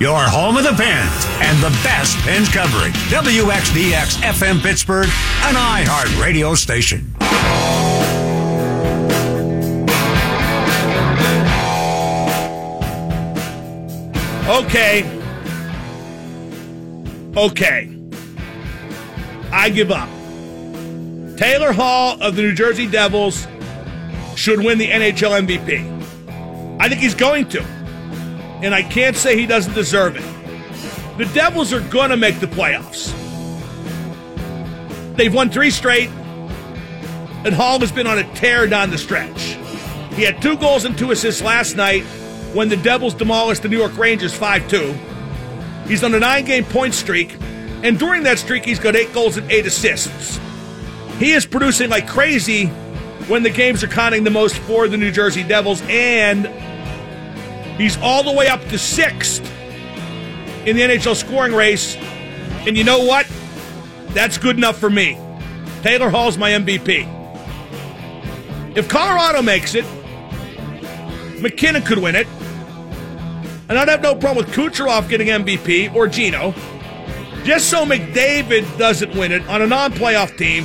your home of the Pens and the best Pens coverage. WXDX FM Pittsburgh, an iHeart radio station. Okay. Okay. I give up. Taylor Hall of the New Jersey Devils should win the NHL MVP. I think he's going to. And I can't say he doesn't deserve it. The Devils are going to make the playoffs. They've won three straight, and Hall has been on a tear down the stretch. He had two goals and two assists last night when the Devils demolished the New York Rangers 5 2. He's on a nine game point streak, and during that streak, he's got eight goals and eight assists. He is producing like crazy when the games are counting the most for the New Jersey Devils, and he's all the way up to sixth in the NHL scoring race. And you know what? That's good enough for me. Taylor Hall's my MVP. If Colorado makes it, MacKinnon could win it. And I'd have no problem with Kucherov getting MVP or Gino. Just so McDavid doesn't win it on a non playoff team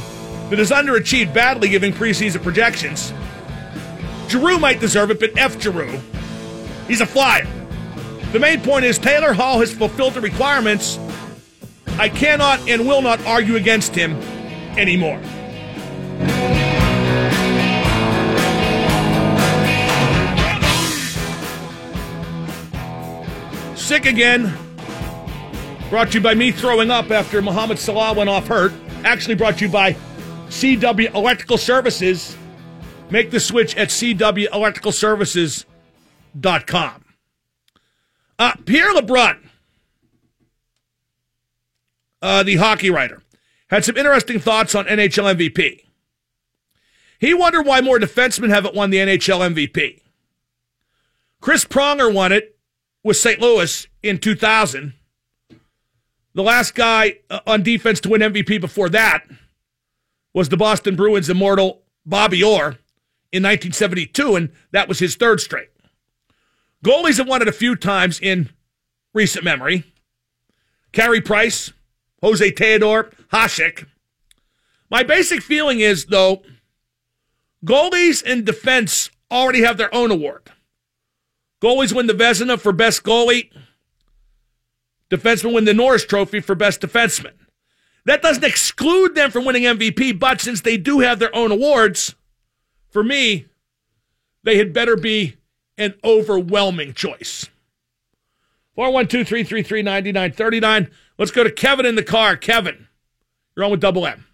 that has underachieved badly given preseason projections. Giroux might deserve it, but F Giroux. He's a flyer. The main point is Taylor Hall has fulfilled the requirements. I cannot and will not argue against him anymore. Sick again. Brought to you by me throwing up after Mohamed Salah went off hurt. Actually brought to you by CW Electrical Services. Make the switch at CWElectricalServices.com. Uh, Pierre LeBrun, uh, the hockey writer, had some interesting thoughts on NHL MVP. He wondered why more defensemen haven't won the NHL MVP. Chris Pronger won it with St. Louis in 2000. The last guy uh, on defense to win MVP before that was the Boston Bruins immortal Bobby Orr in 1972, and that was his third straight. Goalies have won it a few times in recent memory. Carey Price, Jose Theodore, Hasek. My basic feeling is, though, goalies and defense already have their own award. Goalies win the Vezina for best goalie. Defensemen win the Norris Trophy for best defenseman. That doesn't exclude them from winning MVP, but since they do have their own awards, for me, they had better be an overwhelming choice. 412 Let's go to Kevin in the car. Kevin, you're on with Double M.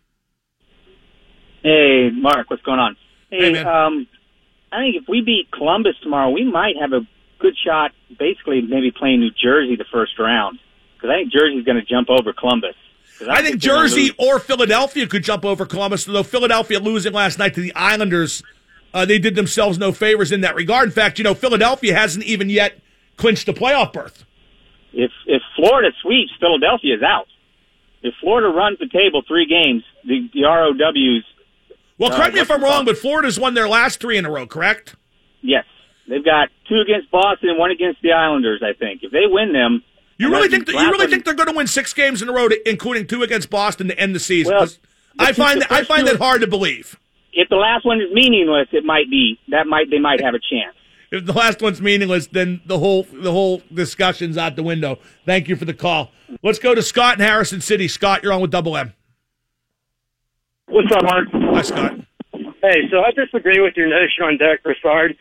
Hey, Mark, what's going on? Hey, man. um, I think if we beat Columbus tomorrow, we might have a good shot, basically maybe playing New Jersey the first round, because I think Jersey's going to jump over Columbus. I think they're Jersey or Philadelphia could jump over Columbus, though Philadelphia losing last night to the Islanders, uh, they did themselves no favors in that regard. In fact, you know, Philadelphia hasn't even yet clinched a playoff berth. If if Florida sweeps, Philadelphia is out. If Florida runs the table three games, the, the ROWs, Well, Uh, correct me if I'm wrong, but Florida's won their last three in a row, correct? yes, they've got two against Boston and one against the Islanders. I think if they win them, You really think that, you really think they're going to win six games in a row, to, including two against Boston to end the season? Well, I find that I find that hard to believe. If the last one is meaningless, it might be that might they might have a chance. If the last one's meaningless, then the whole the whole discussion's out the window. Thank you for the call. Let's go to Scott in Harrison City. Scott, you're on with Double M. What's up, Mark? Hi, Scott. Hey, so I disagree with your notion on Derek Brassard.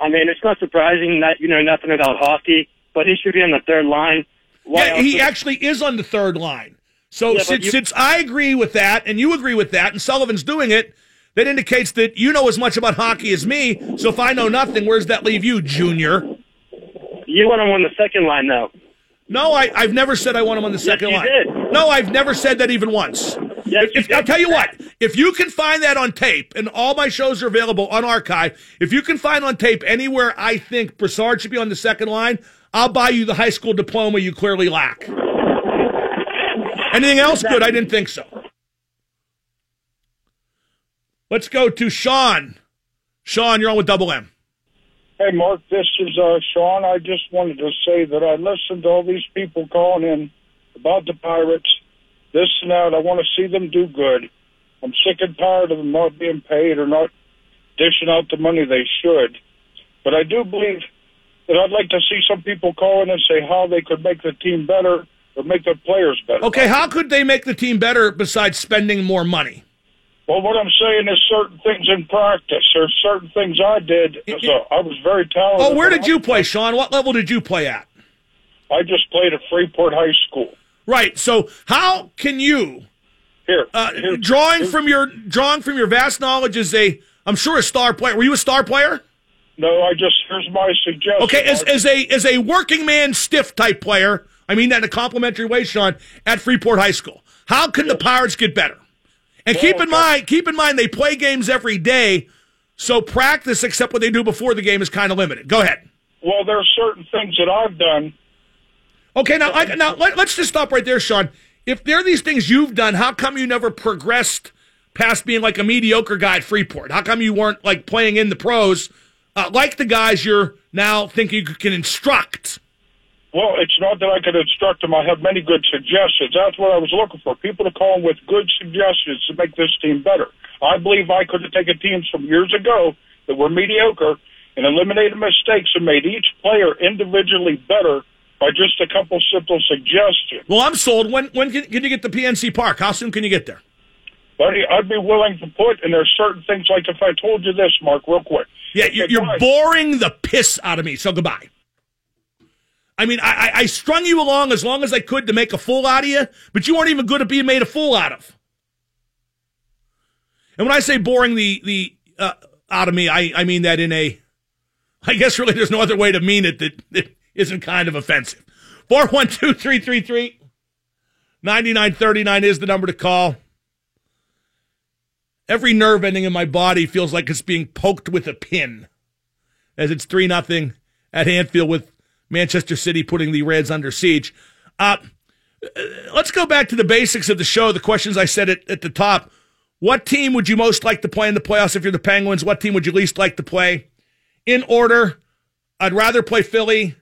I mean, it's not surprising that you know nothing about hockey, but he should be on the third line. Why Yeah, he would- actually is on the third line. So Yeah, since, you- since I agree with that and you agree with that and Sullivan's doing it, that indicates that you know as much about hockey as me. So if I know nothing, where does that leave you, Junior? you want him on the second line, though. No, I, I've never said I want him on the second you line. did. No, I've never said that even once. Yes, If- I'll tell you what, if you can find that on tape, and all my shows are available on archive, if you can find on tape anywhere I think Brassard should be on the second line, I'll buy you the high school diploma you clearly lack. Anything else? Good. I didn't think so. Let's go to Sean. Sean, you're on with Double M. Hey, Mark, this is uh, Sean. I just wanted to say that I listened to all these people calling in about the Pirates, this and that. I want to see them do good. I'm sick and tired of them not being paid or not dishing out the money they should. But I do believe that I'd like to see some people call in and say how they could make the team better or make their players better. Okay, how could they make the team better besides spending more money? Well, what I'm saying is certain things in practice. There's certain things I did. So I was very talented. Oh, where did you play, Sean? What level did you play at? I just played at Freeport High School. Right. So how can you, Here, uh, here- drawing here- from your drawing from your vast knowledge as a, I'm sure a star player. Were you a star player? No, I just here's my suggestion. Okay, as, as a as a working man stiff type player, I mean that in a complimentary way, Sean, at Freeport High School. How can the Pirates get better? And keep in mind, keep in mind they play games every day, so practice, except what they do before the game, is kind of limited. Go ahead. well, there are certain things that I've done. Okay, now, I, now let, us just stop right there, Sean. If there are these things you've done, how come you never progressed past being like a mediocre guy at Freeport? How come you weren't like playing in the pros, uh, like the guys you're now thinking you can instruct? Well, it's not that I could instruct them. I have many good suggestions. That's what I was looking for. People to call in with good suggestions to make this team better. I believe I could have taken teams from years ago that were mediocre and eliminated mistakes and made each player individually better by just a couple simple suggestions. Well, I'm sold. When when can, can you get to PNC Park? How soon can you get there? Buddy, I'd be willing to put, and there's certain things like if I told you this, Mark, real quick. Yeah, you're boring the piss out of me. So goodbye. I mean, I, I strung you along as long as I could to make a fool out of you, but you weren't even good at being made a fool out of. And when I say boring the the uh, out of me, I I mean that in a, I guess really there's no other way to mean it that, that isn't kind of offensive. Four one two three three three. 9939 is the number to call. Every nerve ending in my body feels like it's being poked with a pin as it's 3 nothing at Anfield with Manchester City putting the Reds under siege. Uh, let's go back to the basics of the show, the questions I said at, at the top. What team would you most like to play in the playoffs if you're the Penguins? What team would you least like to play? In order, I'd rather play Philly,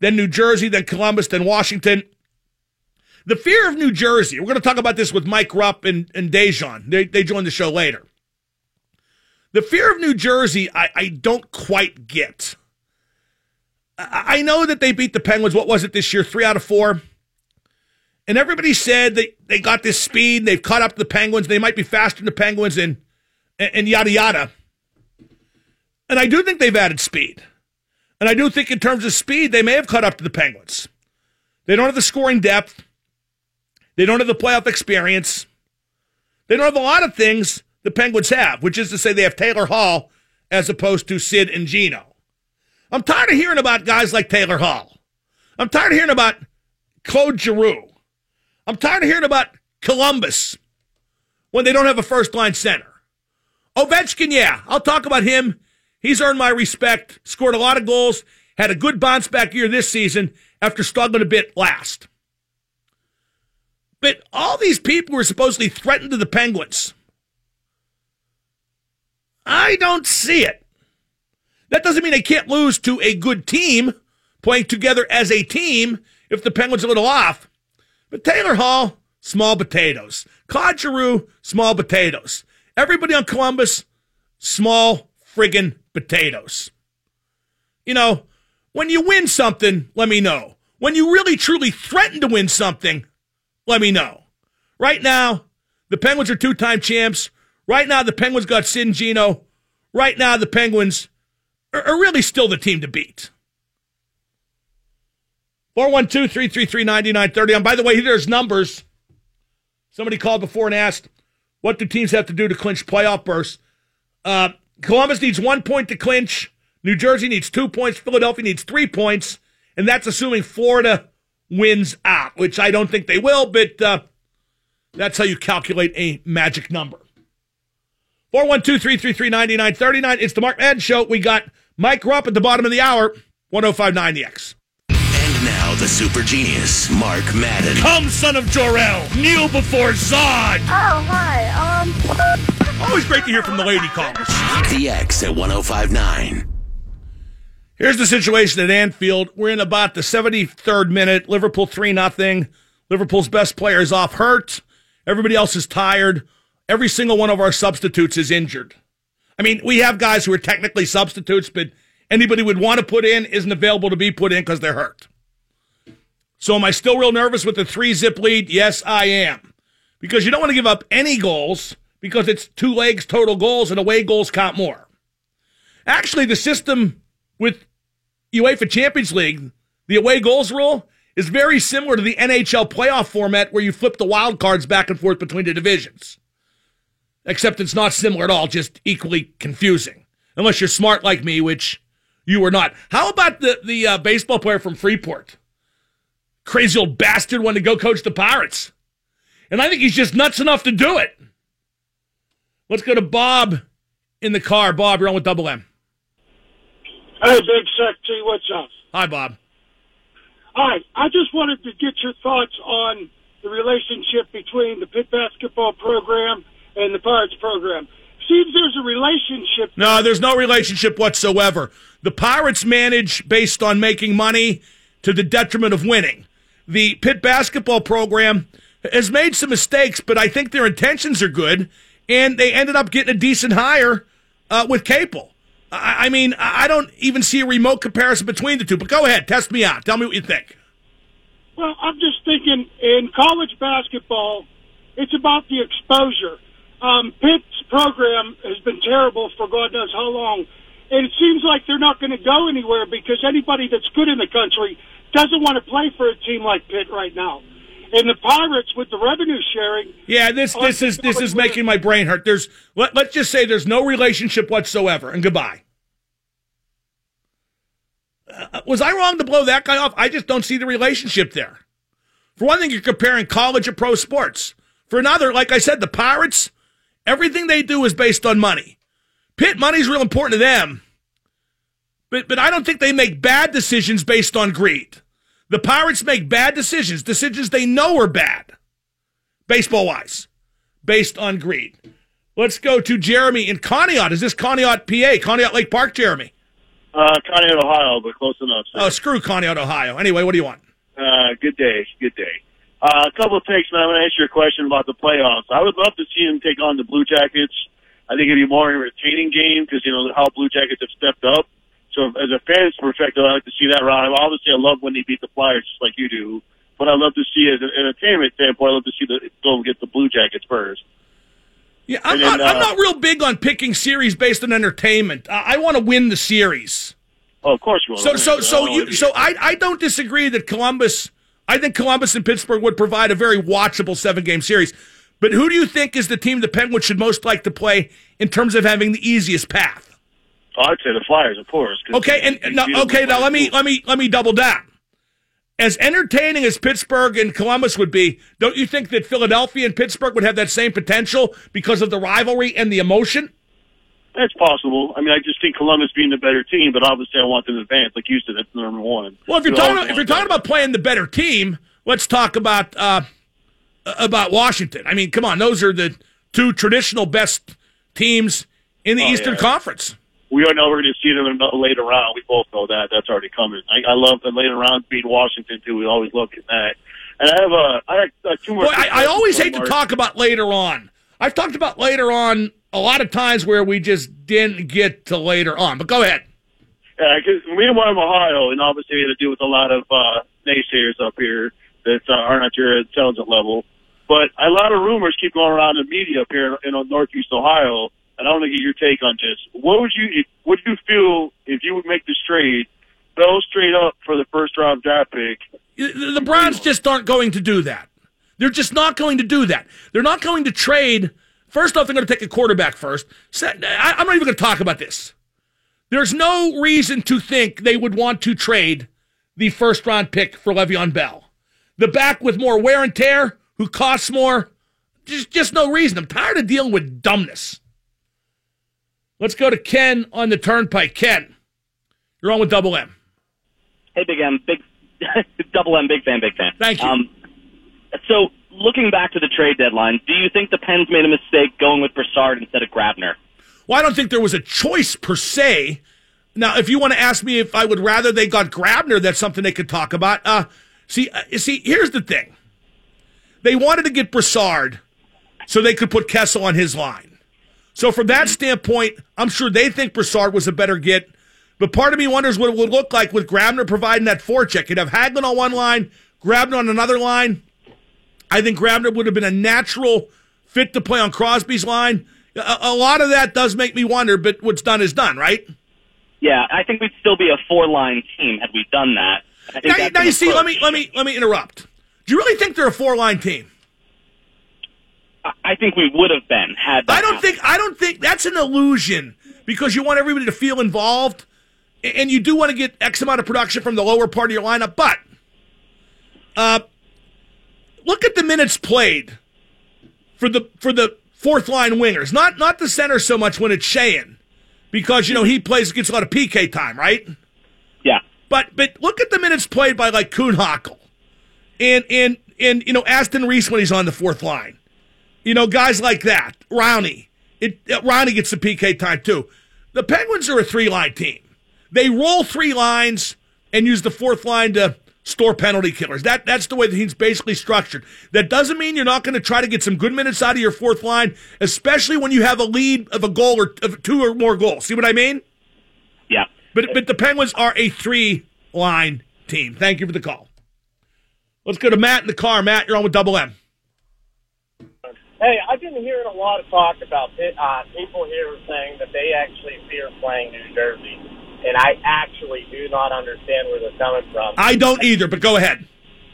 then New Jersey, then Columbus, then Washington. The fear of New Jersey, we're going to talk about this with Mike Rupp and, and Dejan. They, they join the show later. The fear of New Jersey, I, I don't quite get. I, know that they beat the Penguins, what was it this year? Three out of four. And everybody said they, they got this speed, they've caught up to the Penguins, they might be faster than the Penguins, and, and, and yada yada. And I do think they've added speed. And I do think, in terms of speed, they may have caught up to the Penguins. They don't have the scoring depth. They don't have the playoff experience. They don't have a lot of things the Penguins have, which is to say they have Taylor Hall as opposed to Sid and Gino. I'm tired of hearing about guys like Taylor Hall. I'm tired of hearing about Claude Giroux. I'm tired of hearing about Columbus when they don't have a first line center. Ovechkin, yeah, I'll talk about him. He's earned my respect, scored a lot of goals, had a good bounce back year this season after struggling a bit last. But all these people were supposedly threatened to the Penguins. I don't see it. That doesn't mean they can't lose to a good team playing together as a team if the Penguins are a little off. But Taylor Hall, small potatoes. Claude Giroux, small potatoes. Everybody on Columbus, small friggin' potatoes. You know, when you win something, let me know. When you really truly threaten to win something, let me know. Right now, the Penguins are two time champs. Right now, the Penguins got Sid and Gino. Right now, the Penguins are, are really still the team to beat. 412 333 9930. And by the way, there's numbers. Somebody called before and asked, what do teams have to do to clinch playoff berths? Uh, Columbus needs one point to clinch. New Jersey needs two points. Philadelphia needs three points. And that's assuming Florida wins out, which I don't think they will, but uh, that's how you calculate a magic number. 412 333 9939. It's the Mark Madden Show. We got Mike Rupp at the bottom of the hour, 1059 The X. And now the super genius, Mark Madden. Come, son of Jor-El, kneel before Zod. Oh, hi. Um, Always great to hear from the lady callers. The X at 1059. Here's the situation at Anfield. We're in about the 73rd minute. Liverpool 3 nothing. Liverpool's best player is off hurt. Everybody else is tired. Every single one of our substitutes is injured. I mean, we have guys who are technically substitutes, but anybody would want to put in isn't available to be put in because they're hurt. So am I still real nervous with the three zip lead? Yes, I am. Because you don't want to give up any goals because it's two legs total goals and away goals count more. Actually, the system with UEFA Champions League, the away goals rule, is very similar to the NHL playoff format where you flip the wild cards back and forth between the divisions. Except it's not similar at all, just equally confusing. Unless you're smart like me, which you are not. How about the, the uh, baseball player from Freeport? Crazy old bastard wanted to go coach the Pirates. And I think he's just nuts enough to do it. Let's go to Bob in the car. Bob, you're on with Double M. Hey, Big Sexy, what's up? Hi, Bob. Hi, I just wanted to get your thoughts on the relationship between the Pitt basketball program and the Pirates program. Seems there's a relationship. No, there's no relationship whatsoever. The Pirates manage based on making money to the detriment of winning. The Pitt basketball program has made some mistakes, but I think their intentions are good, and they ended up getting a decent hire uh, with Capel. I, I mean, I don't even see a remote comparison between the two. But go ahead, test me out. Tell me what you think. Well, I'm just thinking in college basketball, it's about the exposure. Um, Pitt's program has been terrible for God knows how long. And it seems like they're not going to go anywhere because anybody that's good in the country doesn't want to play for a team like Pitt right now. And the Pirates with the revenue sharing. Yeah, this this is this is making my brain hurt. There's let, let's just say there's no relationship whatsoever, and goodbye. Uh, was I wrong to blow that guy off? I just don't see the relationship there. For one thing, you're comparing college and pro sports. For another, like I said, the Pirates, everything they do is based on money. Pitt money's real important to them, but but I don't think they make bad decisions based on greed. The Pirates make bad decisions, decisions they know are bad, baseball wise, based on greed. Let's go to Jeremy in Conneaut. Is this Conneaut, PA? Conneaut Lake Park, Jeremy? Uh, Conneaut, Ohio, but close enough. Sir. Oh, screw Conneaut, Ohio. Anyway, what do you want? Uh, good day, good day. Uh, a couple of takes, man. I'm going to ask you a question about the playoffs. I would love to see them take on the Blue Jackets. I think it'd be more entertaining game because you know how Blue Jackets have stepped up. So as a fan's perspective, I like to see that round. Obviously, I love when they beat the Flyers just like you do. But I love to see as an entertainment standpoint, I love to see the go and get the Blue Jackets first. Yeah, I'm then, not. I'm uh, not real big on picking series based on entertainment. I, I want to win the series. Oh, of course you want. So, so, so but you, so I, I don't disagree that Columbus. I think Columbus and Pittsburgh would provide a very watchable seven game series. But who do you think is the team the Penguins should most like to play in terms of having the easiest path? Oh, I'd say the Flyers, of course. Okay, and okay, now let me let me let me double down. As entertaining as Pittsburgh and Columbus would be, don't you think that Philadelphia and Pittsburgh would have that same potential because of the rivalry and the emotion? That's possible. I mean, I just think Columbus being the better team, but obviously I want them to advance. Like you said, that's number one. Well, if you're You talking about, if you're talking about playing the better team, let's talk about uh, about Washington. I mean, come on, those are the two traditional best teams in the Oh, Eastern yeah. Conference. we all know we're going to see them in the later round. We both know that. That's already coming. I, I love the later round beat Washington too. We always look at that. And I have a, I have uh, two more. Boy, I, I always hate to talk about later on. I've talked about later on a lot of times where we just didn't get to later on. But go ahead. Yeah, because we are from Ohio, and obviously we had to deal with a lot of uh, naysayers up here that uh, aren't at your intelligent level. But a lot of rumors keep going around in the media up here in, in Northeast Ohio, and I want to get your take on this. What would you, what do you feel if you would make this trade, go straight up for the first round draft pick? The the Browns just aren't going to do that. They're just not going to do that. They're not going to trade. First off, they're going to take a quarterback first. I, I'm not even going to talk about this. There's no reason to think they would want to trade the first round pick for Le'Veon Bell. The back with more wear and tear, who costs more, just, just no reason. I'm tired of dealing with dumbness. Let's go to Ken on the turnpike. Ken, you're on with Double M. Hey, Big M, big double M, big fan, big fan. Thank you. Um, so, looking back to the trade deadline, do you think the Pens made a mistake going with Brassard instead of Grabner? Well, I don't think there was a choice per se. Now, if you want to ask me if I would rather they got Grabner, that's something they could talk about. Uh, see, uh, see, here's the thing. They wanted to get Brassard so they could put Kessel on his line. So from that standpoint, I'm sure they think Brassard was a better get. But part of me wonders what it would look like with Grabner providing that forecheck. You'd have Hagelin on one line, Grabner on another line. I think Grabner would have been a natural fit to play on Crosby's line. A, a lot of that does make me wonder, but what's done is done, right? Yeah, I think we'd still be a four-line team had we done that. Now, that's now you see, let me let me let me interrupt. Do you really think they're a four line team? I- think we would have been had. That I don't happened. think I don't think that's an illusion because you want everybody to feel involved, and you do want to get X amount of production from the lower part of your lineup. But uh, look at the minutes played for the for the fourth line wingers, not not the center so much when it's Sheahan, because you know he plays gets a lot of PK time, right? Yeah. But but look at the minutes played by like Kuhnhackl and and and you know Aston Reese when he's on the fourth line. You know guys like that. Rowney. It uh, Rowney gets the PK time too. The Penguins are a three line team. They roll three lines and use the fourth line to store penalty killers. That that's the way the team's basically structured. That doesn't mean you're not going to try to get some good minutes out of your fourth line, especially when you have a lead of a goal or of two or more goals. See what I mean? Yeah. But but the Penguins are a three line team. Thank you for the call. Let's go to Matt in the car. Matt, you're on with Double M. Hey, I've been hearing a lot of talk about uh, people here saying that they actually fear playing New Jersey, and I actually do not understand where they're coming from. I don't either, but go ahead.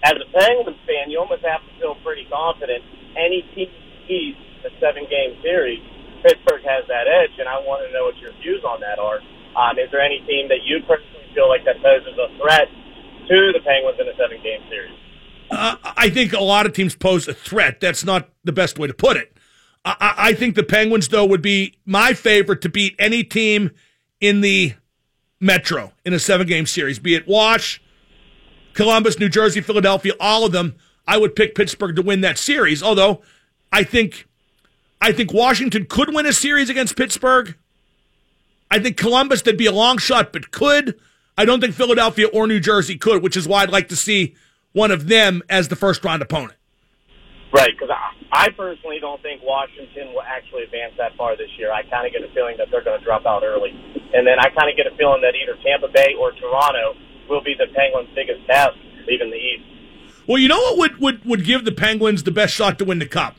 As a Penguins fan, you almost have to feel pretty confident. Any team East, a seven-game series, Pittsburgh has that edge, and I want to know what your views on that are. Um, is there any team that you personally feel like that poses a threat to the Penguins in a seven-game series? Uh, I think a lot of teams pose a threat. That's not the best way to put it. I I think the Penguins, though, would be my favorite to beat any team in the Metro in a seven game series, be it Wash, Columbus, New Jersey, Philadelphia, all of them. I would pick Pittsburgh to win that series. Although I think I think Washington could win a series against Pittsburgh. I think Columbus that'd be a long shot, but could. I don't think Philadelphia or New Jersey could, which is why I'd like to see one of them as the first round opponent. Right, because I, I personally don't think Washington will actually advance that far this year. I kind of get a feeling that they're going to drop out early. And then I kind of get a feeling that either Tampa Bay or Toronto will be the Penguins' biggest test leaving the East. Well, you know what would, would, would give the Penguins the best shot to win the cup?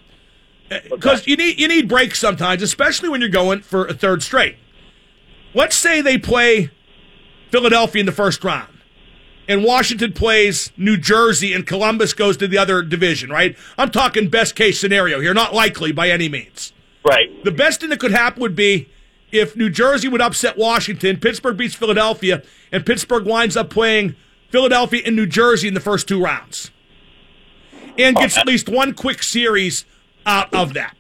Eh, because you need you need breaks sometimes, especially when you're going for a third straight. Let's say they play Philadelphia in the first round, and Washington plays New Jersey, and Columbus goes to the other division. Right? I'm talking best case scenario here, not likely by any means. Right. The best thing that could happen would be if New Jersey would upset Washington, Pittsburgh beats Philadelphia, and Pittsburgh winds up playing Philadelphia and New Jersey in the first two rounds. And gets at least one quick series out of that.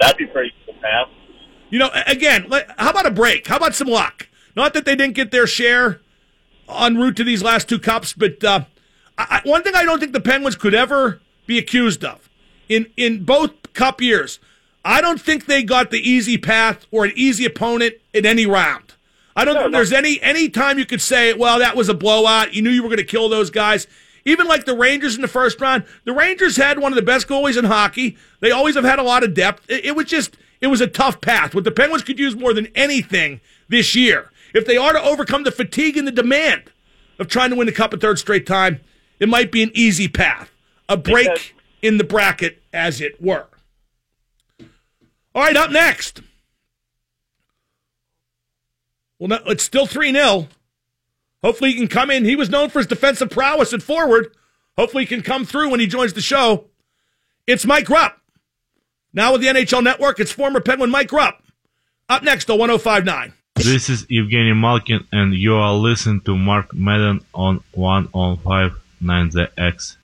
That'd be pretty cool, Pat. You know, again, how about a break? How about some luck? Not that they didn't get their share en route to these last two cups, but uh, I- one thing I don't think the Penguins could ever be accused of in in both cup years, I don't think they got the easy path or an easy opponent in any round. I don't think there's any any time you could say, well, that was a blowout. You knew you were going to kill those guys. Even like the Rangers in the first round, the Rangers had one of the best goalies in hockey. They always have had a lot of depth. It, it was just it was a tough path. What the Penguins could use more than anything this year, if they are to overcome the fatigue and the demand of trying to win the cup a third straight time, it might be an easy path, a break in the bracket, as it were. All right, up next. Well, no, it's still 3 0. Hopefully, he can come in. He was known for his defensive prowess at forward. Hopefully, he can come through when he joins the show. It's Mike Rupp. Now with the NHL Network, it's former Penguin Mike Rupp. Up next on 1059. This is Evgeny Malkin, and you are listening to Mark Madden on 105.9 The X.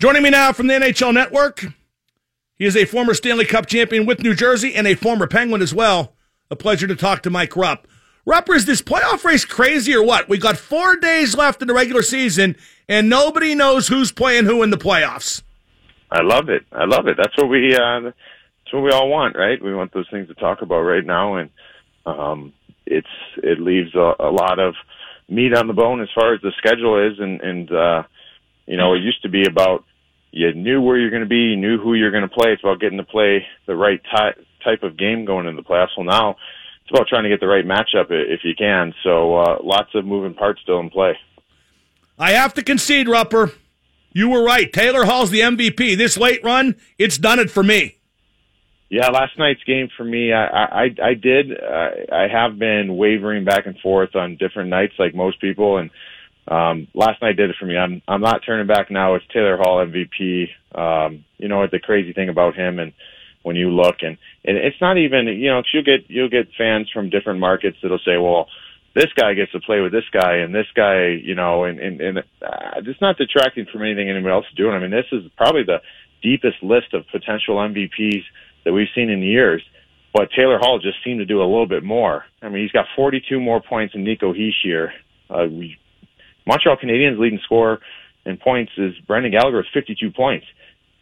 Joining me now from the NHL Network, he is a former Stanley Cup champion with New Jersey and a former Penguin as well. A pleasure to talk to Mike Rupp. Rupp, is this playoff race crazy or what? We got four days left in the regular season, and nobody knows who's playing who in the playoffs. I love it. I love it. That's what we uh that's what we all want, right? We want those things to talk about right now and um it's it leaves a, a lot of meat on the bone as far as the schedule is, and and uh, you know it used to be about you knew where you're going to be, you knew who you're going to play. It's about getting to play the right ty- type of game going into the playoffs. Well, now it's about trying to get the right matchup if you can. So uh, lots of moving parts still in play. I have to concede, Rupper. You were right. Taylor Hall's the MVP. This late run, it's done it for me. Yeah, last night's game for me, I I, I did. Uh, I have been wavering back and forth on different nights, like most people, and um, last night did it for me. I'm I'm not turning back now. It's Taylor Hall MVP. Um, you know what the crazy thing about him, and when you look, and and it's not even you know you'll get you'll get fans from different markets that'll say, well, this guy gets to play with this guy, and this guy, you know, and and, and uh, it's not detracting from anything anyone else is doing. I mean, this is probably the deepest list of potential MVPs that we've seen in years. But Taylor Hall just seemed to do a little bit more. I mean, he's got 42 more points than Nico Hischier. Uh, we, Montreal Canadiens leading scorer in points is Brendan Gallagher with 52 points.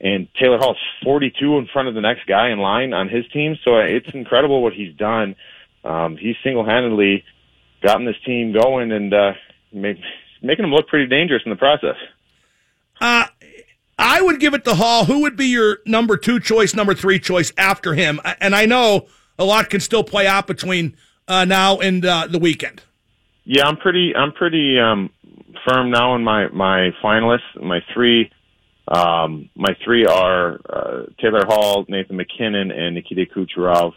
And Taylor Hall's 42 in front of the next guy in line on his team. So it's incredible what he's done. Um, he's single-handedly gotten this team going and uh, make, making them look pretty dangerous in the process. Uh, I would give it to Hall. Who would be your number two choice, number three choice after him? And I know a lot can still play out between uh, now and uh, the weekend. Yeah, I'm pretty. I'm pretty um, firm now in my my finalists. My three, um, my three are uh, Taylor Hall, Nathan MacKinnon, and Nikita Kucherov.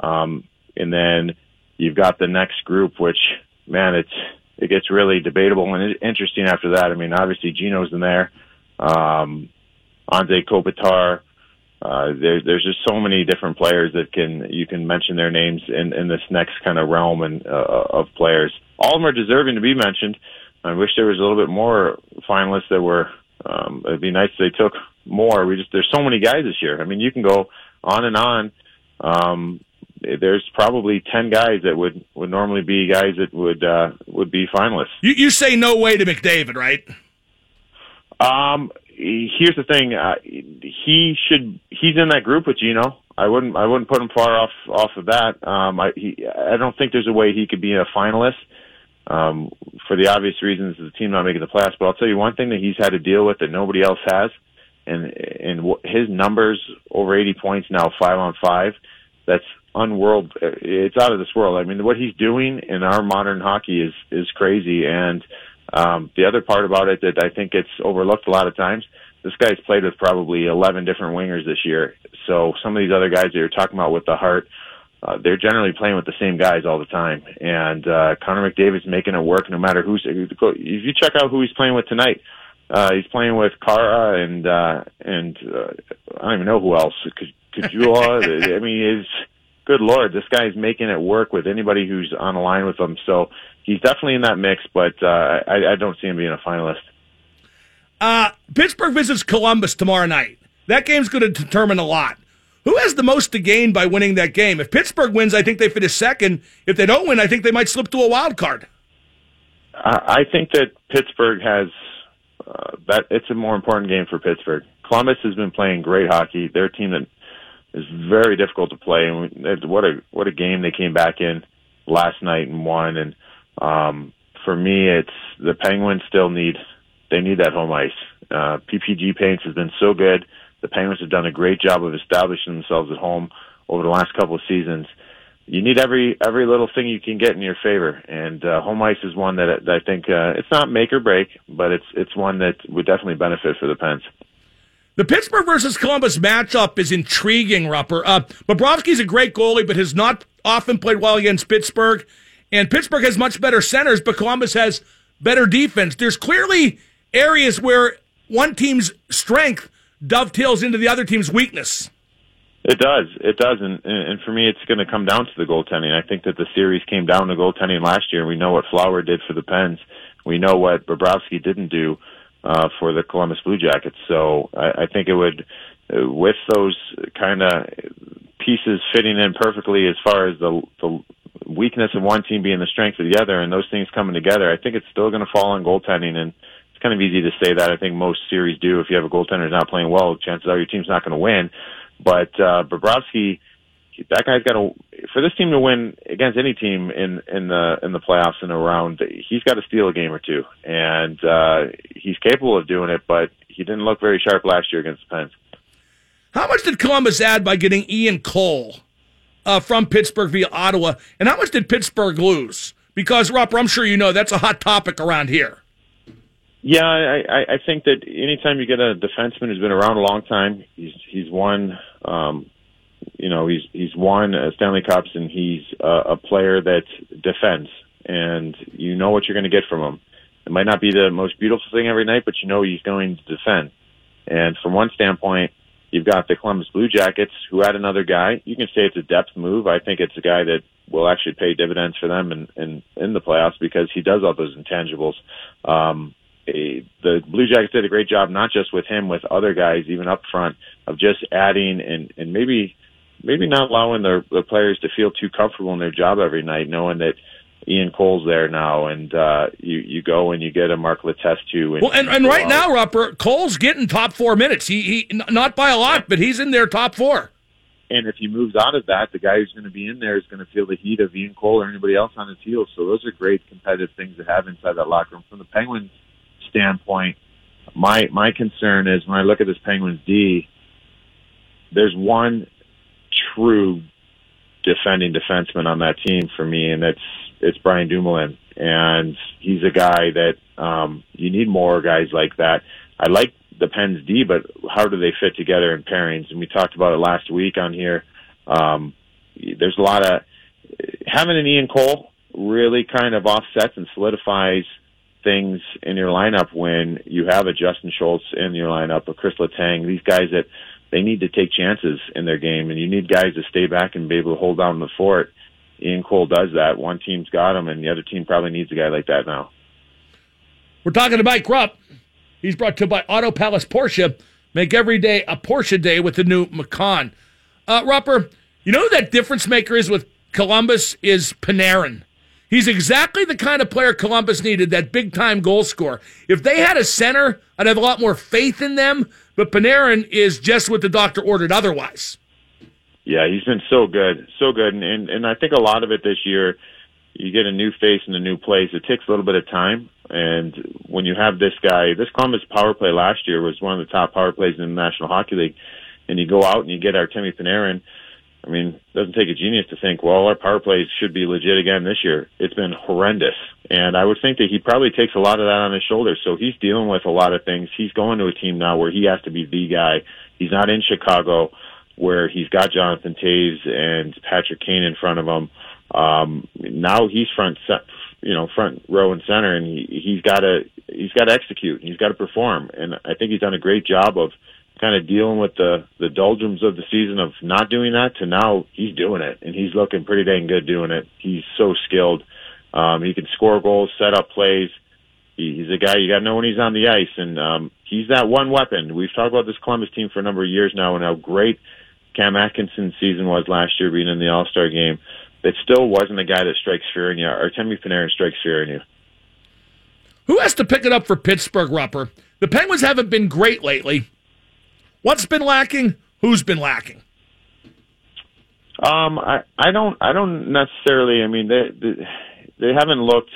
Um, and then you've got the next group, which man, it's it gets really debatable and interesting after that. I mean, obviously Gino's in there, um, Anze Kopitar. Uh, there, there's just so many different players that can you can mention their names in, in this next kind of realm and uh, of players. All of them are deserving to be mentioned. I wish there was a little bit more finalists that were. Um, it'd be nice if they took more. We just there's so many guys this year. I mean, you can go on and on. Um, there's probably ten guys that would would normally be guys that would uh, would be finalists. You, you say no way to McDavid, right? Um, here's the thing. Uh, he should. He's in that group with Gino. I wouldn't. I wouldn't put him far off off of that. Um, I. He, I don't think there's a way he could be a finalist. Um, for the obvious reasons, the team not making the playoffs. But I'll tell you one thing that he's had to deal with that nobody else has, and and his numbers over 80 points now, five on five. That's unworld. It's out of this world. I mean, what he's doing in our modern hockey is is crazy. And um, the other part about it that I think gets overlooked a lot of times, this guy's played with probably 11 different wingers this year. So some of these other guys that you're talking about with the heart, uh, they're generally playing with the same guys all the time. And uh, Connor McDavid's making it work no matter who's. If you check out who he's playing with tonight, uh, he's playing with Khaira and uh, and uh, I don't even know who else. Caggiula. I mean, is good lord, this guy's making it work with anybody who's on a line with him. So he's definitely in that mix, but uh, I, I don't see him being a finalist. Uh, Pittsburgh visits Columbus tomorrow night. That game's going to determine a lot. Who has the most to gain by winning that game? If Pittsburgh wins, I think they finish second. If they don't win, I think they might slip to a wild card. I, think that Pittsburgh has uh, that. It's a more important game for Pittsburgh. Columbus has been playing great hockey. They're a team that is very difficult to play. And what a what a game they came back in last night and won. And um, for me, it's the Penguins still need they need that home ice. Uh, PPG Paints has been so good. The Penguins have done a great job of establishing themselves at home over the last couple of seasons. You need every every little thing you can get in your favor, and uh, home ice is one that, that I think uh, it's not make or break, but it's it's one that would definitely benefit for the Pens. The Pittsburgh versus Columbus matchup is intriguing, Rupper. Uh, Bobrovsky's a great goalie, but has not often played well against Pittsburgh. And Pittsburgh has much better centers, but Columbus has better defense. There's clearly areas where one team's strength dovetails into the other team's weakness. It does. It does. And, and for me, it's going to come down to the goaltending. I think that the series came down to goaltending last year. We know what Flower did for the Pens. We know what Bobrovsky didn't do uh, for the Columbus Blue Jackets. So I, I think it would, with those kind of pieces fitting in perfectly as far as the, the weakness of one team being the strength of the other and those things coming together, I think it's still going to fall on goaltending. And it's kind of easy to say that. I think most series do. If you have a goaltender who's not playing well, chances are your team's not going to win. But uh, Bobrovsky that guy's got to for this team to win against any team in in the in the playoffs in a round. He's got to steal a game or two, and uh, he's capable of doing it. But he didn't look very sharp last year against the Pens. How much did Columbus add by getting Ian Cole uh, from Pittsburgh via Ottawa, and how much did Pittsburgh lose? Because Rupper, I'm sure you know that's a hot topic around here. Yeah, I, I, think that anytime you get a defenseman who's been around a long time, he's he's won, um, you know, he's he's won uh, Stanley Cups, and he's uh, a player that defends, and you know what you're going to get from him. It might not be the most beautiful thing every night, but you know he's going to defend. And from one standpoint, you've got the Columbus Blue Jackets who had another guy. You can say it's a depth move. I think it's a guy that will actually pay dividends for them in in, in the playoffs because he does all those intangibles. Um, the Blue Jackets did a great job, not just with him, with other guys, even up front, of just adding and and maybe maybe not allowing their, the players to feel too comfortable in their job every night, knowing that Ian Cole's there now, and uh, you you go and you get a Mark Letestu. And, well, and, and right now, Rupper Cole's getting top four minutes. He he not by a lot, but he's in their top four. And if he moves out of that, the guy who's going to be in there is going to feel the heat of Ian Cole or anybody else on his heels. So those are great competitive things to have inside that locker room. From the Penguins standpoint, my my concern is when I look at this Penguins D, there's one true defending defenseman on that team for me, and it's it's Brian Dumoulin, and he's a guy that um, you need more guys like that. I like the Pens D, but how do they fit together in pairings? And we talked about it last week on here. Um, there's a lot of having an Ian Cole really kind of offsets and solidifies things in your lineup when you have a Justin Schultz in your lineup, a Chris Letang, these guys that they need to take chances in their game, and you need guys to stay back and be able to hold down the fort. Ian Cole does that. One team's got him, and the other team probably needs a guy like that now. We're talking to Mike Rupp. He's brought to you by Auto Palace Porsche. Make every day a Porsche day with the new Macan. Uh, Rupper, you know who that difference maker is with Columbus is Panarin. He's exactly the kind of player Columbus needed, that big time goal scorer. If they had a center, I'd have a lot more faith in them, but Panarin is just what the doctor ordered otherwise. Yeah, he's been so good, so good. And, and, and I think a lot of it this year, you get a new face in a new place. It takes a little bit of time. And when you have this guy, this Columbus power play last year was one of the top power plays in the National Hockey League. And you go out and you get Artemi Panarin, I mean, it doesn't take a genius to think, well, our power plays should be legit again this year. It's been horrendous. And I would think that he probably takes a lot of that on his shoulders. So he's dealing with a lot of things. He's going to a team now where he has to be the guy. He's not in Chicago where he's got Jonathan Toews and Patrick Kane in front of him. Um, now he's front, you know, front row and center, and he, he's got to he's got to execute. He's got to perform, and I think he's done a great job of kind of dealing with the the doldrums of the season of not doing that to now he's doing it and he's looking pretty dang good doing it. He's so skilled. Um, he can score goals, set up plays. He, he's a guy you got to know when he's on the ice, and um, he's that one weapon. We've talked about this Columbus team for a number of years now, and how great Cam Atkinson's season was last year, being in the All Star game. It still wasn't a guy that strikes fear in you, Artemi Panarin strikes fear in you. Who has to pick it up for Pittsburgh, Rupper? The Penguins haven't been great lately. What's been lacking? Who's been lacking? Um, I, I don't, I don't necessarily. I mean, they, they, they haven't looked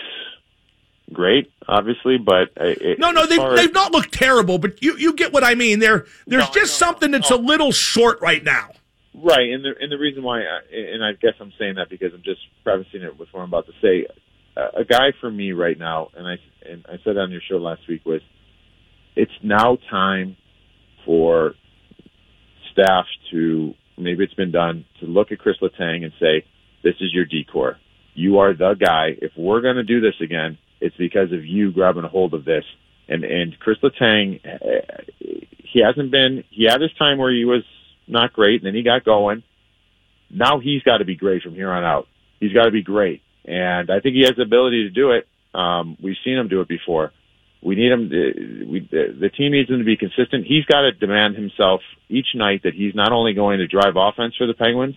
great, obviously, but it, no, no, they've, they've not looked terrible. But you, you get what I mean. There, there's no, just something that's a little short right now. Right, and the and the reason why, I, and I guess I'm saying that because I'm just prefacing it with what I'm about to say. A guy for me right now, and I and I said on your show last week was, it's now time for staff to maybe it's been done to look at Chris Letang and say, "This is your decor. You are the guy. If we're going to do this again, it's because of you grabbing a hold of this." And and Chris Letang, he hasn't been. He had his time where he was not great, and then he got going. Now he's got to be great from here on out. He's got to be great, and I think he has the ability to do it. Um, we've seen him do it before. We need him. To, we, the team needs him to be consistent. He's got to demand himself each night that he's not only going to drive offense for the Penguins,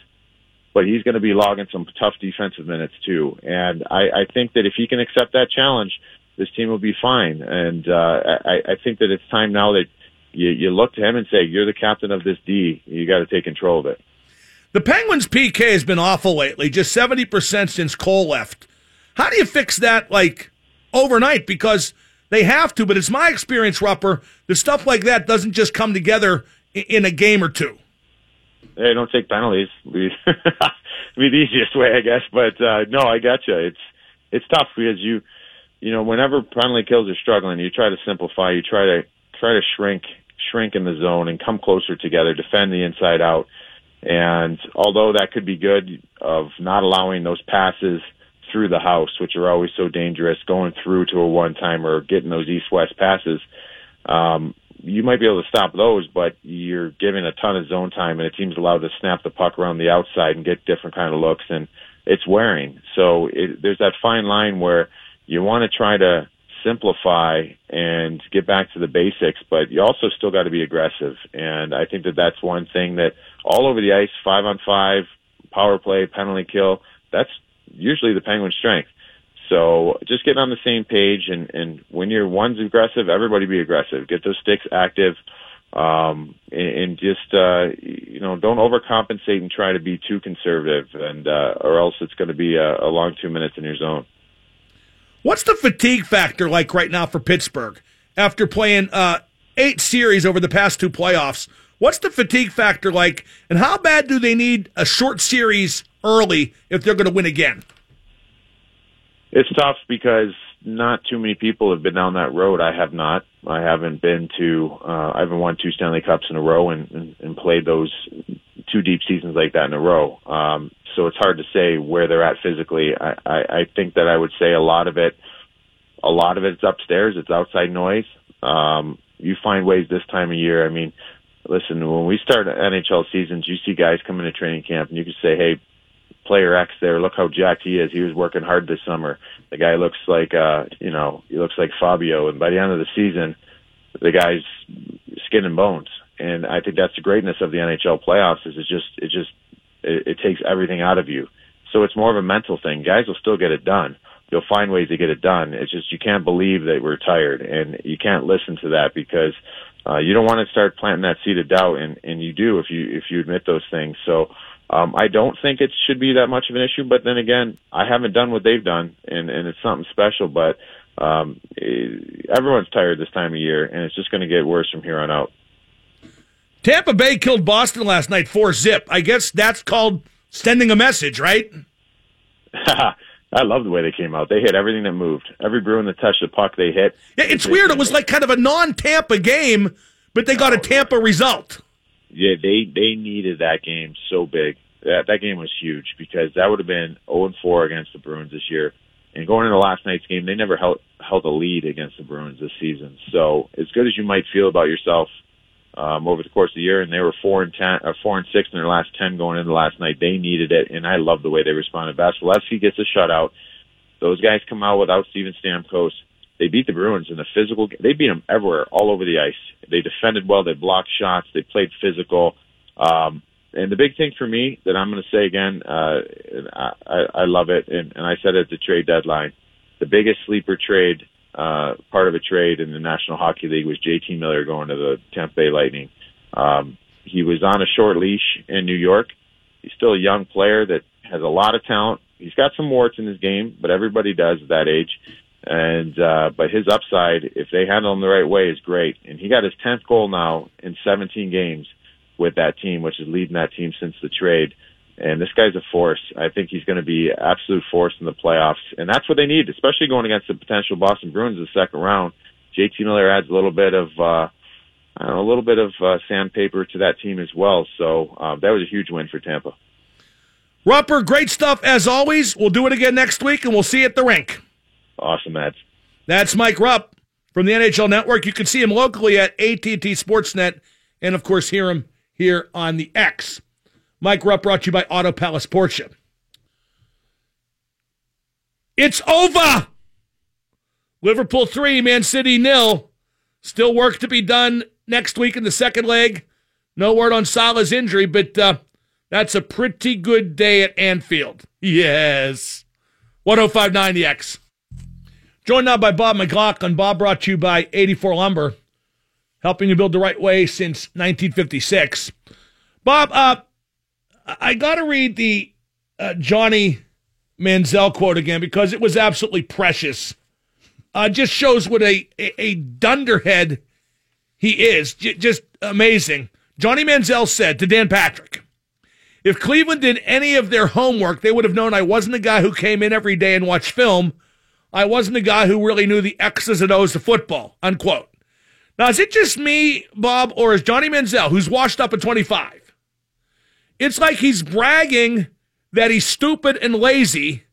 but he's going to be logging some tough defensive minutes too. And I, I think that if he can accept that challenge, this team will be fine. And uh, I, I think that it's time now that you, you look to him and say, "You're the captain of this D. You got to take control of it." The Penguins' PK has been awful lately, just 70% since Cole left. How do you fix that, like, overnight? Because they have to, but it's my experience, Rupper, that stuff like that doesn't just come together in a game or two. Hey, don't take penalties. Be the easiest way, I guess. But uh, no, I got you. It's it's tough because you, you know, whenever penalty kills are struggling, you try to simplify. You try to try to shrink shrink in the zone and come closer together, defend the inside out. And although that could be good of not allowing those passes through the house, which are always so dangerous, going through to a one timer, getting those east west passes, um, you might be able to stop those, but you're giving a ton of zone time, and a team's allowed to snap the puck around the outside and get different kind of looks, and it's wearing. So it, there's that fine line where you want to try to simplify and get back to the basics, but you also still got to be aggressive. And I think that that's one thing that all over the ice, five on five, power play, penalty kill, that's usually the Penguins' strength. So just get on the same page, and and when you're one's aggressive, everybody be aggressive. Get those sticks active, um, and, and just uh, you know don't overcompensate and try to be too conservative, and uh, or else it's going to be a, a long two minutes in your zone. What's the fatigue factor like right now for Pittsburgh after playing uh, eight series over the past two playoffs? What's the fatigue factor like, and how bad do they need a short series early if they're going to win again? It's tough because not too many people have been down that road. I have not. I haven't been to. Uh, I haven't won two Stanley Cups in a row and, and, and played those two deep seasons like that in a row. Um, so it's hard to say where they're at physically. I, I, I think that I would say a lot of it, a lot of it's upstairs. It's outside noise. Um, you find ways this time of year. I mean, listen, when we start NHL seasons, you see guys come into training camp and you can say, hey, player X there. Look how jacked he is. He was working hard this summer. The guy looks like uh, you know, he looks like Fabio and by the end of the season the guy's skin and bones. And I think that's the greatness of the NHL playoffs is it just it just it, it takes everything out of you. So it's more of a mental thing. Guys will still get it done. You'll find ways to get it done. It's just you can't believe that we're tired and you can't listen to that because uh, you don't want to start planting that seed of doubt and, and you do if you if you admit those things. So um, I don't think it should be that much of an issue, but then again, I haven't done what they've done, and and it's something special. But um, it, everyone's tired this time of year, and it's just going to get worse from here on out. Tampa Bay killed Boston last night, four zip. I guess that's called sending a message, right? I love the way they came out. They hit everything that moved. Every Bruin that touched the puck, they hit. Yeah, it's weird. It was like kind of a non-Tampa game, but they got a Tampa result yeah, they they needed that game so big. That that game was huge because that would have been 0 and 4 against the Bruins this year. And going into last night's game, they never held held a lead against the Bruins this season. So as good as you might feel about yourself um, over the course of the year, and they were four and ten, uh, four and six in their last ten going into last night. They needed it, and I love the way they responded. Vasilevskiy gets a shutout. Those guys come out without Steven Stamkos they beat the Bruins in the physical. They beat them everywhere, all over the ice. They defended well. They blocked shots. They played physical. Um, and the big thing for me that I'm going to say again, uh, I, I love it, and, and I said it at the trade deadline. The biggest sleeper trade, uh, part of a trade in the National Hockey League was JT Miller going to the Tampa Bay Lightning. Um, he was on a short leash in New York. He's still a young player that has a lot of talent. He's got some warts in his game, but everybody does at that age. And uh, but his upside, if they handle him the right way, is great. And he got his tenth goal now in 17 games with that team, which is leading that team since the trade. And this guy's a force. I think he's going to be absolute force in the playoffs, and that's what they need, especially going against the potential Boston Bruins in the second round. JT Miller adds a little bit of uh, I don't know, a little bit of uh, sandpaper to that team as well. So uh, that was a huge win for Tampa. Rupper, great stuff as always. We'll do it again next week, and we'll see you at the rink. Awesome, Matt. That's Mike Rupp from the NHL Network. You can see him locally at AT&T Sportsnet, and of course, hear him here on the X. Mike Rupp brought to you by Auto Palace Porsche. It's over. Liverpool three, Man City nil. Still work to be done next week in the second leg. No word on Salah's injury, but uh, that's a pretty good day at Anfield. Yes. 1059 the X. Joined now by Bob McLaughlin. Bob brought to you by 84 Lumber, helping you build the right way since 1956. Bob, uh, I got to read the uh, Johnny Manziel quote again because it was absolutely precious. Uh, just shows what a, a, a dunderhead he is. J- just amazing. Johnny Manziel said to Dan Patrick, if Cleveland did any of their homework, they would have known I wasn't a guy who came in every day and watched film. I wasn't a guy who really knew the X's and O's of football. Unquote. Now, is it just me, Bob, or is Johnny Manziel, who's washed up at 25? It's like he's bragging that he's stupid and lazy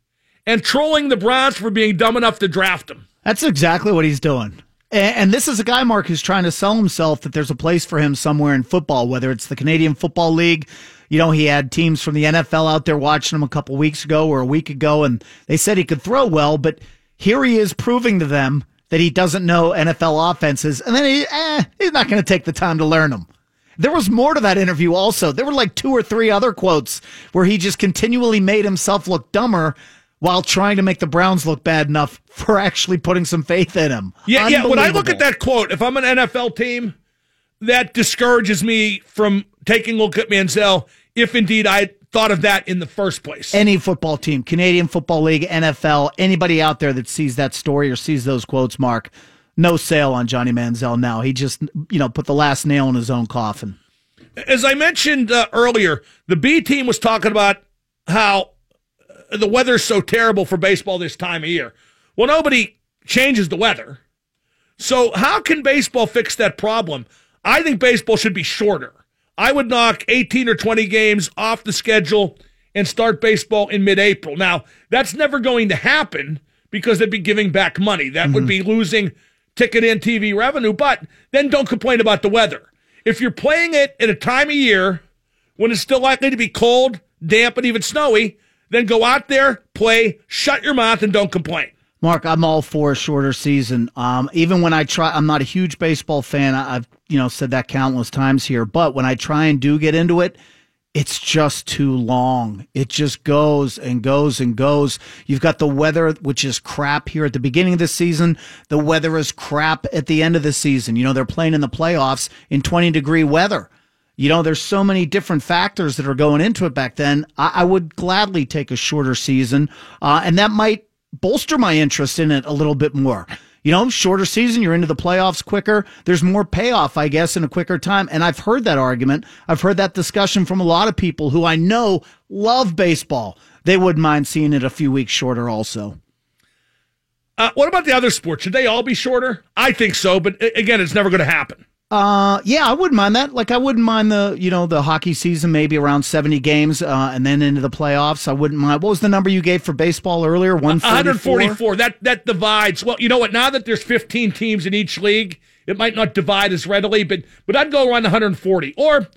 and trolling the Browns for being dumb enough to draft him. That's exactly what he's doing. And, this is a guy, Mark, who's trying to sell himself that there's a place for him somewhere in football, whether it's the Canadian Football League. You know, he had teams from the NFL out there watching him a couple weeks ago or a week ago, and they said he could throw well, but here he is proving to them that he doesn't know NFL offenses, and then he, eh, he's not going to take the time to learn them. There was more to that interview also. There were like two or three other quotes where he just continually made himself look dumber while trying to make the Browns look bad enough for actually putting some faith in him. Yeah, yeah. When I look at that quote, if I'm an NFL team, that discourages me from taking a look at Manziel if indeed I thought of that in the first place. Any football team, Canadian Football League, NFL, anybody out there that sees that story or sees those quotes, Mark, no sale on Johnny Manziel now. He just, you know, put the last nail in his own coffin. As I mentioned uh, earlier, the B team was talking about how uh, the weather's so terrible for baseball this time of year. Well, nobody changes the weather. So, how can baseball fix that problem? I think baseball should be shorter. I would knock 18 or 20 games off the schedule and start baseball in mid April. Now, that's never going to happen because they'd be giving back money. That mm-hmm. would be losing ticket and TV revenue, but then don't complain about the weather. If you're playing it at a time of year when it's still likely to be cold, damp, and even snowy, then go out there, play, shut your mouth, and don't complain. Mark, I'm all for a shorter season. Um, even when I try, I'm not a huge baseball fan. I've you know said that countless times here, but when I try and do get into it, it's just too long. It just goes and goes and goes. You've got the weather, which is crap here at the beginning of the season. The weather is crap at the end of the season. You know, they're playing in the playoffs in 20 degree weather. You know, there's so many different factors that are going into it back then. I, I would gladly take a shorter season, uh, and that might bolster my interest in it a little bit more. You know, shorter season, you're into the playoffs quicker. There's more payoff, I guess, in a quicker time. And I've heard that argument. I've heard that discussion from a lot of people who I know love baseball. They wouldn't mind seeing it a few weeks shorter also. Uh, what about the other sports? Should they all be shorter? I think so, but again, it's never going to happen. Uh, yeah, I wouldn't mind that. Like, I wouldn't mind the you know the hockey season, maybe around seventy games, uh, and then into the playoffs. I wouldn't mind. What was the number you gave for baseball earlier? One forty four. That that divides. Well, you know what? Now that there's fifteen teams in each league, it might not divide as readily, but but I'd go around one hundred forty. Or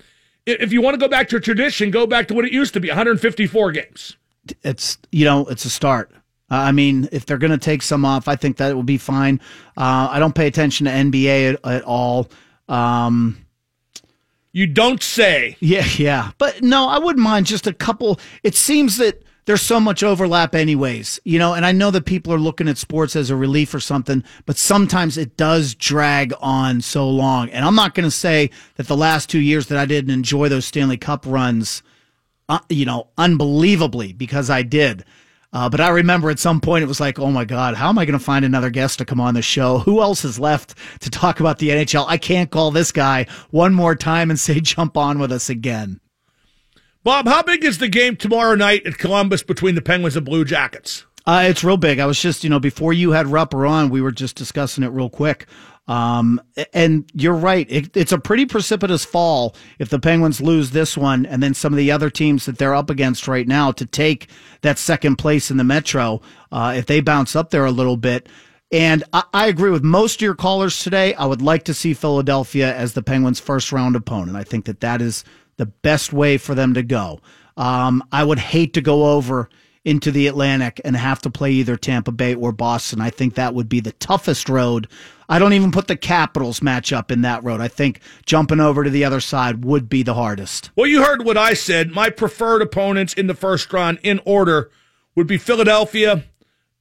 if you want to go back to tradition, go back to what it used to be: one hundred fifty four games. It's you know it's a start. Uh, I mean, if they're going to take some off, I think that will be fine. Uh, I don't pay attention to NBA at, at all. Um, you don't say. Yeah, yeah. But no, I wouldn't mind just a couple. It seems that there's so much overlap anyways, you know, and I know that people are looking at sports as a relief or something, but sometimes it does drag on so long. And I'm not going to say that the last two years that I didn't enjoy those Stanley Cup runs, uh, you know, unbelievably because I did. Uh, but I remember at some point it was like, oh my God, how am I going to find another guest to come on the show? Who else is left to talk about the NHL? I can't call this guy one more time and say, jump on with us again. Bob, how big is the game tomorrow night at Columbus between the Penguins and Blue Jackets? Uh, it's real big. I was just, you know, before you had Rupper on, we were just discussing it real quick. Um, and you're right. It, it's a pretty precipitous fall if the Penguins lose this one and then some of the other teams that they're up against right now to take that second place in the Metro. Uh, if they bounce up there a little bit. And I, agree with most of your callers today. I would like to see Philadelphia as the Penguins' first round opponent. I think that that is the best way for them to go. Um, I would hate to go over into the Atlantic and have to play either Tampa Bay or Boston. I think that would be the toughest road. I don't even put the Capitals matchup in that road. I think jumping over to the other side would be the hardest. Well, you heard what I said. My preferred opponents in the first round in order would be Philadelphia,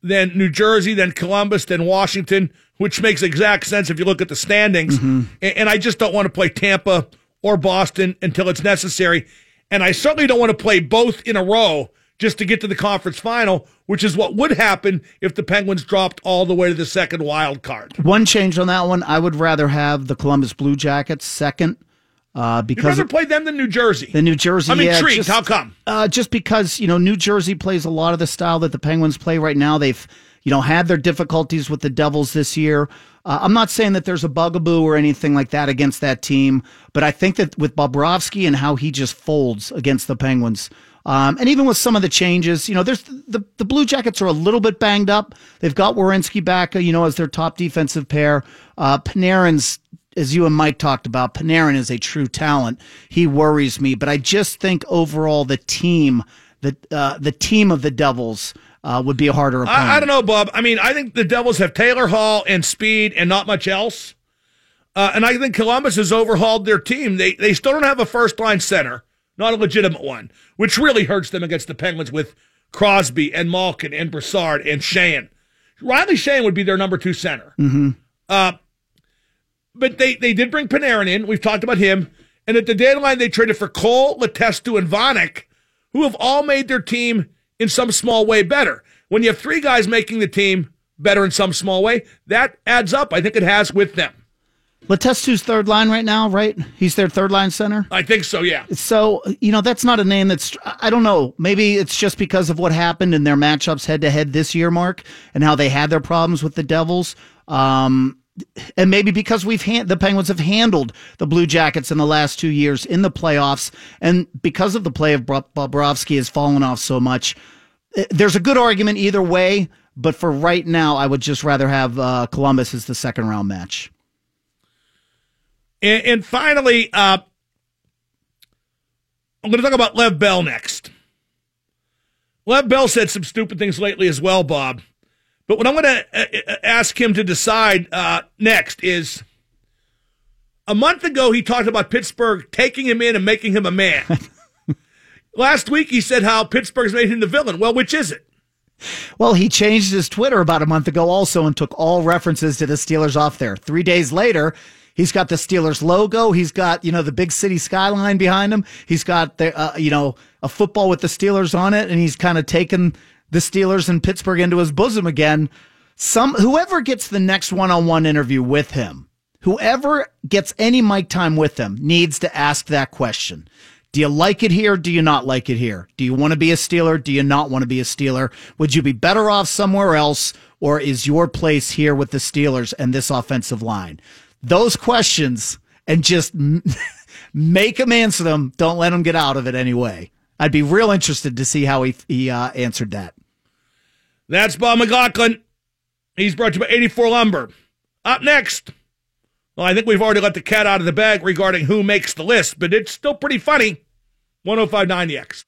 then New Jersey, then Columbus, then Washington, which makes exact sense if you look at the standings. Mm-hmm. And I just don't want to play Tampa or Boston until it's necessary. And I certainly don't want to play both in a row just to get to the conference final, which is what would happen if the Penguins dropped all the way to the second wild card. One change on that one, I would rather have the Columbus Blue Jackets second. Uh, You'd because rather play them than New Jersey. the New Jersey, I'm yeah, intrigued. just- How come? Uh, just because you know New Jersey plays a lot of the style that the Penguins play right now. They've you know had their difficulties with the Devils this year. Uh, I'm not saying that there's a bugaboo or anything like that against that team, but I think that with Bobrovsky and how he just folds against the Penguins, um, and even with some of the changes, you know, there's the the Blue Jackets are a little bit banged up. They've got Werenski back, uh, you know, as their top defensive pair. Uh, Panarin's as you and Mike talked about, Panarin is a true talent. He worries me, but I just think overall the team, the uh, the team of the Devils uh, would be a harder opponent. I, I don't know, Bob. I mean, I think the Devils have Taylor Hall and speed and not much else. Uh, and I think Columbus has overhauled their team. They they still don't have a first line center, not a legitimate one, which really hurts them against the Penguins with Crosby and Malkin and Brassard and Sheahan. Riley Sheahan would be their number two center. Mm-hmm. Uh, but they, they did bring Panarin in. We've talked about him. And at the deadline, they traded for Cole, Letestu, and Vanek, who have all made their team in some small way better. When you have three guys making the team better in some small way, that adds up. I think it has with them. Letestu's third line right now, right? He's their third line center. I think so, yeah. So, you know, that's not a name that's, I don't know. Maybe it's just because of what happened in their matchups head to head this year, Mark, and how they had their problems with the Devils. Um, and maybe because we've hand, the Penguins have handled the Blue Jackets in the last two years in the playoffs, and because of the play of Bob- Bobrovsky has fallen off so much. eh, There's a good argument either way, but for right now, I would just rather have uh, Columbus as the second round match. And, and finally, uh, I'm going to talk about Le'Veon Bell next. Le'Veon Bell said some stupid things lately as well, Bob. But what I'm going to uh, ask him to decide uh, next is a month ago, he talked about Pittsburgh taking him in and making him a man. Last week, he said how Pittsburgh's made him the villain. Well, which is it? Well, he changed his Twitter about a month ago also and took all references to the Steelers off there. Three days later, he's got the Steelers logo. He's got, you know, the big city skyline behind him. He's got the, uh, you know, a football with the Steelers on it. And he's kind of taken the Steelers and Pittsburgh into his bosom again. Some, whoever gets the next one on one interview with him, whoever gets any mic time with him needs to ask that question. Do you like it here? Do you not like it here? Do you want to be a Steeler? Do you not want to be a Steeler? Would you be better off somewhere else? Or is your place here with the Steelers and this offensive line? Those questions and just make him answer them. Don't let him get out of it anyway. I'd be real interested to see how he, he uh, answered that. That's Bob McLaughlin. He's brought to you by 84 Lumber. Up next. Well, I think we've already let the cat out of the bag regarding who makes the list, but it's still pretty funny. 1059 The X.